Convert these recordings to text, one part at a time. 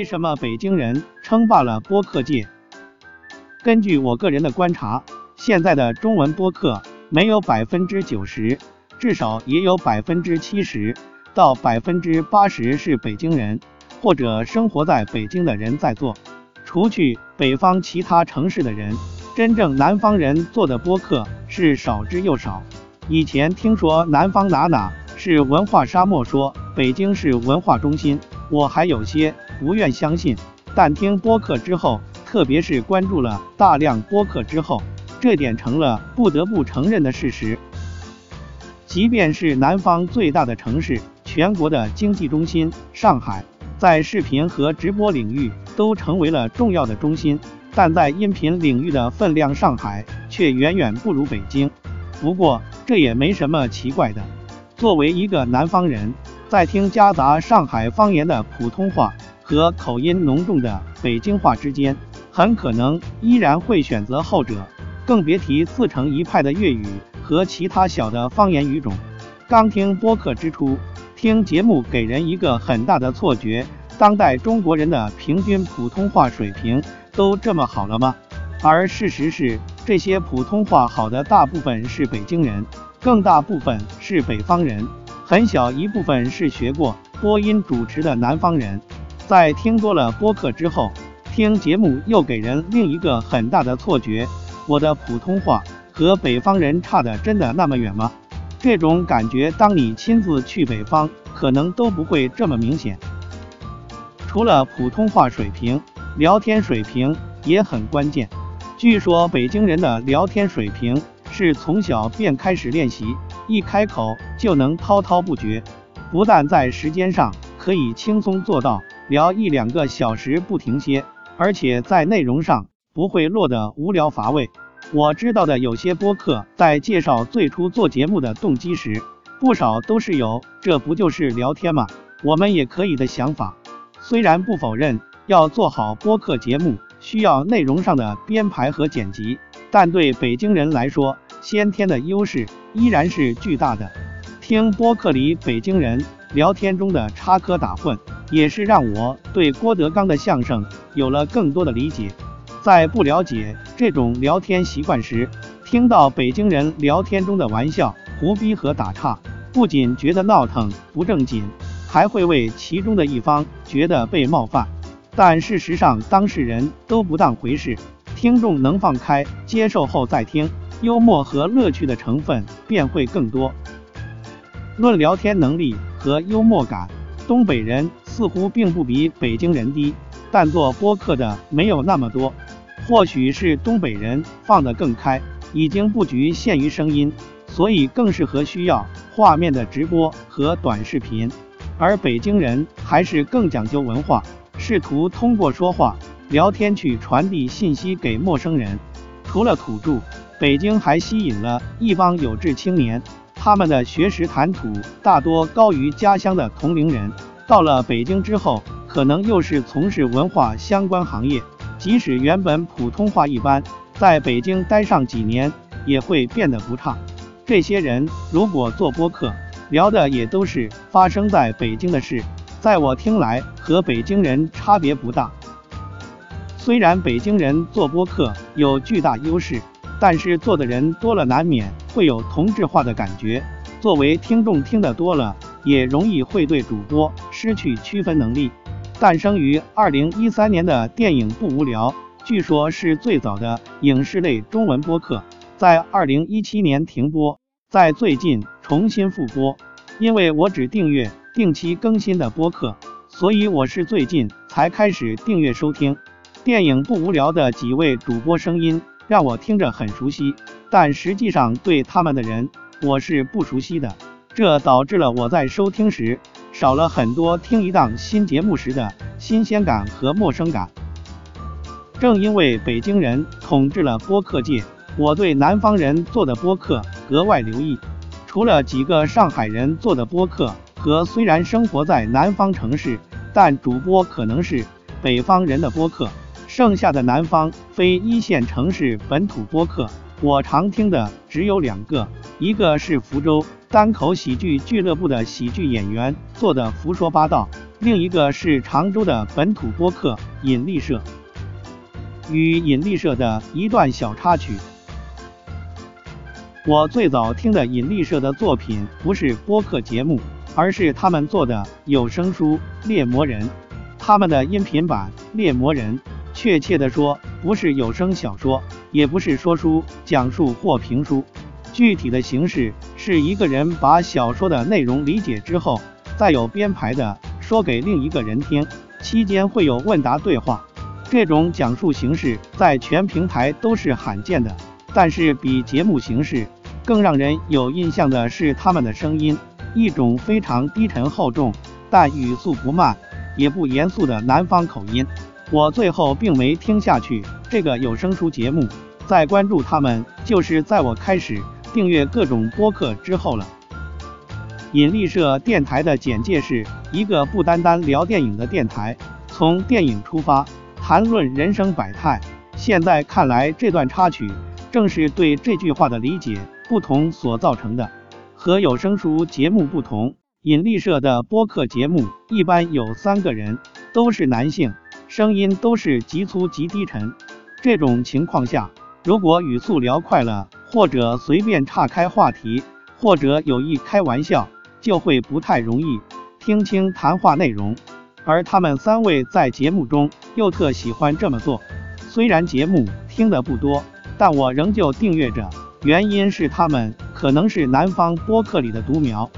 为什么北京人称霸了播客界？根据我个人的观察，现在的中文播客没有百分之九十，至少也有百分之七十到百分之八十是北京人或者生活在北京的人在做。除去北方其他城市的人，真正南方人做的播客是少之又少。以前听说南方哪哪是文化沙漠，说北京是文化中心，我还有些不愿相信。但听播客之后，特别是关注了大量播客之后，这点成了不得不承认的事实。即便是南方最大的城市，全国的经济中心上海，在视频和直播领域都成为了重要的中心，但在音频领域的分量，上海却远远不如北京。不过这也没什么奇怪的。作为一个南方人，在听夹杂上海方言的普通话和口音浓重的北京话之间。很可能依然会选择后者，更别提自成一派的粤语和其他小的方言语种。刚听播客之初，听节目给人一个很大的错觉：当代中国人的平均普通话水平都这么好了吗？而事实是，这些普通话好的大部分是北京人，更大部分是北方人，很小一部分是学过播音主持的南方人。在听多了播客之后。听节目又给人另一个很大的错觉，我的普通话和北方人差的真的那么远吗？这种感觉，当你亲自去北方，可能都不会这么明显。除了普通话水平，聊天水平也很关键。据说北京人的聊天水平是从小便开始练习，一开口就能滔滔不绝，不但在时间上可以轻松做到聊一两个小时不停歇。而且在内容上不会落得无聊乏味。我知道的有些播客在介绍最初做节目的动机时，不少都是有“这不就是聊天吗？我们也可以”的想法。虽然不否认要做好播客节目需要内容上的编排和剪辑，但对北京人来说，先天的优势依然是巨大的。听播客里北京人聊天中的插科打诨。也是让我对郭德纲的相声有了更多的理解。在不了解这种聊天习惯时，听到北京人聊天中的玩笑、胡逼和打岔，不仅觉得闹腾不正经，还会为其中的一方觉得被冒犯。但事实上，当事人都不当回事，听众能放开接受后再听，幽默和乐趣的成分便会更多。论聊天能力和幽默感，东北人。似乎并不比北京人低，但做播客的没有那么多。或许是东北人放得更开，已经不局限于声音，所以更适合需要画面的直播和短视频。而北京人还是更讲究文化，试图通过说话、聊天去传递信息给陌生人。除了土著，北京还吸引了一帮有志青年，他们的学识谈吐大多高于家乡的同龄人。到了北京之后，可能又是从事文化相关行业，即使原本普通话一般，在北京待上几年也会变得不差。这些人如果做播客，聊的也都是发生在北京的事，在我听来和北京人差别不大。虽然北京人做播客有巨大优势，但是做的人多了，难免会有同质化的感觉。作为听众听得多了。也容易会对主播失去区分能力。诞生于二零一三年的电影不无聊，据说是最早的影视类中文播客，在二零一七年停播，在最近重新复播。因为我只订阅定期更新的播客，所以我是最近才开始订阅收听。电影不无聊的几位主播声音让我听着很熟悉，但实际上对他们的人我是不熟悉的。这导致了我在收听时少了很多听一档新节目时的新鲜感和陌生感。正因为北京人统治了播客界，我对南方人做的播客格外留意。除了几个上海人做的播客和虽然生活在南方城市，但主播可能是北方人的播客，剩下的南方非一线城市本土播客，我常听的只有两个，一个是福州。单口喜剧俱乐部的喜剧演员做的《胡说八道》，另一个是常州的本土播客引力社。与引力社的一段小插曲。我最早听的引力社的作品不是播客节目，而是他们做的有声书《猎魔人》。他们的音频版《猎魔人》，确切的说，不是有声小说，也不是说书、讲述或评书。具体的形式是一个人把小说的内容理解之后，再有编排的说给另一个人听，期间会有问答对话。这种讲述形式在全平台都是罕见的。但是比节目形式更让人有印象的是他们的声音，一种非常低沉厚重，但语速不慢也不严肃的南方口音。我最后并没听下去这个有声书节目，再关注他们就是在我开始订阅各种播客之后了。引力社电台的简介是一个不单单聊电影的电台，从电影出发谈论人生百态。现在看来这段插曲。正是对这句话的理解不同所造成的。和有声书节目不同，引力社的播客节目一般有三个人，都是男性，声音都是极粗极低沉。这种情况下，如果语速聊快了，或者随便岔开话题，或者有意开玩笑，就会不太容易听清谈话内容。而他们三位在节目中又特喜欢这么做，虽然节目听得不多。但我仍旧订阅着，原因是他们可能是南方播客里的独苗。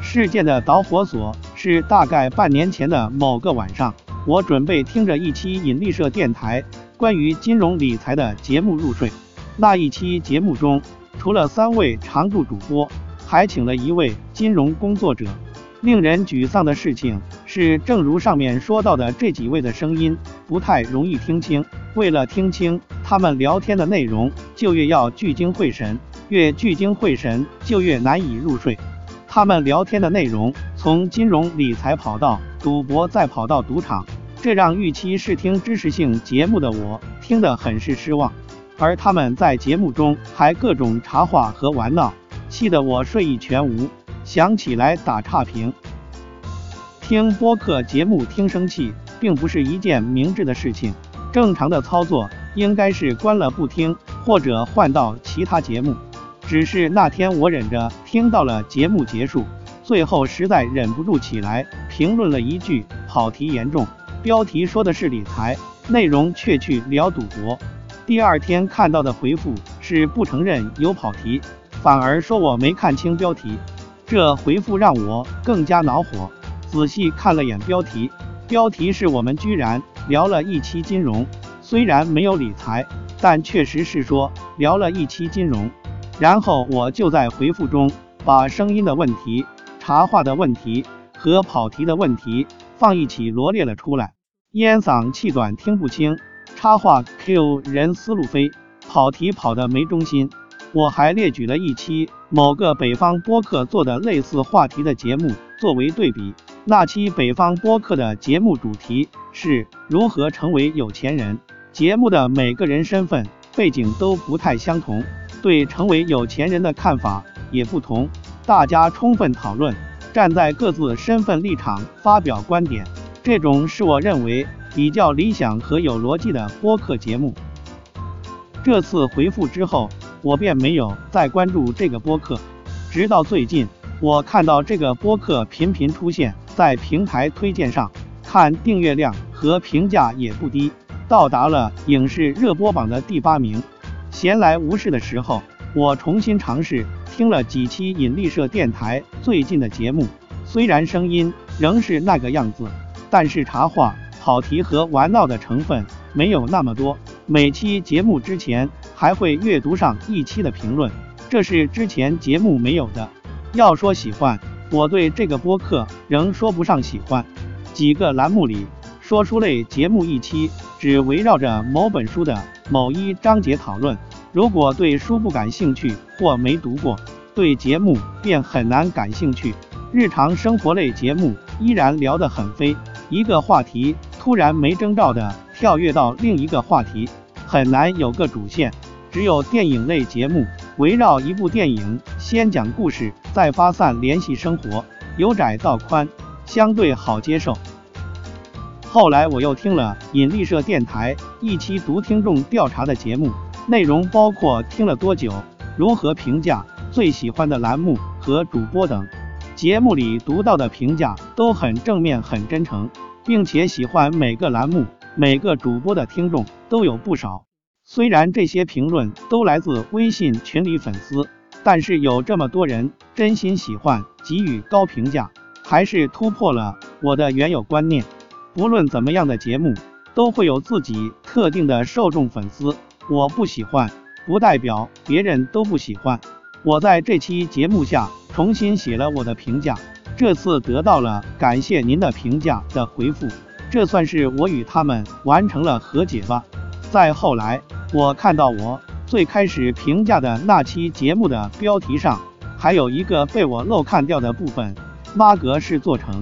事件的导火索是大概半年前的某个晚上，我准备听着一期引力社电台关于金融理财的节目入睡。那一期节目中，除了三位常驻主播，还请了一位金融工作者。令人沮丧的事情是，正如上面说到的，这几位的声音不太容易听清。为了听清他们聊天的内容，就越要聚精会神，越聚精会神就越难以入睡。他们聊天的内容从金融理财跑到赌博，再跑到赌场，这让预期是听知识性节目的我听得很是失望。而他们在节目中还各种插话和玩闹，气得我睡意全无。想起来打差评，听播客节目听生气，并不是一件明智的事情。正常的操作应该是关了不听，或者换到其他节目。只是那天我忍着听到了节目结束，最后实在忍不住起来评论了一句：跑题严重。标题说的是理财，内容却去聊赌博。第二天看到的回复是不承认有跑题，反而说我没看清标题。这回复让我更加恼火。仔细看了眼标题，标题是我们居然聊了一期金融，虽然没有理财，但确实是说聊了一期金融。然后我就在回复中把声音的问题、茶话的问题和跑题的问题放一起罗列了出来。烟嗓气短听不清，插话 Q 人思路飞，跑题跑的没中心。我还列举了一期某个北方播客做的类似话题的节目作为对比。那期北方播客的节目主题是如何成为有钱人，节目的每个人身份背景都不太相同，对成为有钱人的看法也不同。大家充分讨论，站在各自身份立场发表观点，这种是我认为比较理想和有逻辑的播客节目。这次回复之后。我便没有再关注这个播客，直到最近，我看到这个播客频频出现在平台推荐上，看订阅量和评价也不低，到达了影视热播榜的第八名。闲来无事的时候，我重新尝试听了几期引力社电台最近的节目，虽然声音仍是那个样子，但是茶话、跑题和玩闹的成分没有那么多。每期节目之前还会阅读上一期的评论，这是之前节目没有的。要说喜欢，我对这个播客仍说不上喜欢。几个栏目里，说书类节目一期只围绕着某本书的某一章节讨论，如果对书不感兴趣或没读过，对节目便很难感兴趣。日常生活类节目依然聊得很飞，一个话题突然没征兆的。跳跃到另一个话题，很难有个主线。只有电影类节目围绕一部电影，先讲故事，再发散联系生活，由窄到宽，相对好接受。后来我又听了引力社电台一期读听众调查的节目，内容包括听了多久、如何评价最喜欢的栏目和主播等。节目里读到的评价都很正面、很真诚，并且喜欢每个栏目、每个主播的听众都有不少。虽然这些评论都来自微信群里粉丝，但是有这么多人真心喜欢，给予高评价，还是突破了我的原有观念。不论怎么样的节目，都会有自己特定的受众粉丝。我不喜欢，不代表别人都不喜欢。我在这期节目下重新写了我的评价，这次得到了感谢您的评价的回复，这算是我与他们完成了和解吧。再后来。我看到我最开始评价的那期节目的标题上，还有一个被我漏看掉的部分，妈格是做成，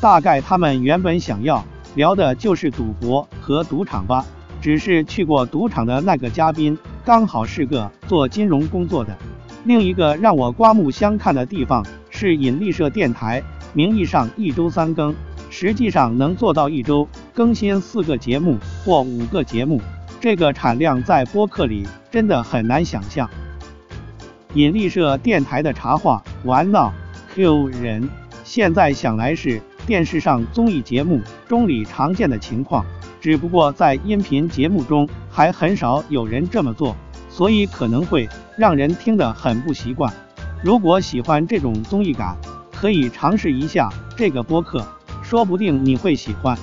大概他们原本想要聊的就是赌博和赌场吧，只是去过赌场的那个嘉宾刚好是个做金融工作的。另一个让我刮目相看的地方是引力社电台，名义上一周三更，实际上能做到一周更新四个节目或五个节目。这个产量在播客里真的很难想象。引力社电台的茶话玩闹 Q 人，现在想来是电视上综艺节目中里常见的情况，只不过在音频节目中还很少有人这么做，所以可能会让人听得很不习惯。如果喜欢这种综艺感，可以尝试一下这个播客，说不定你会喜欢。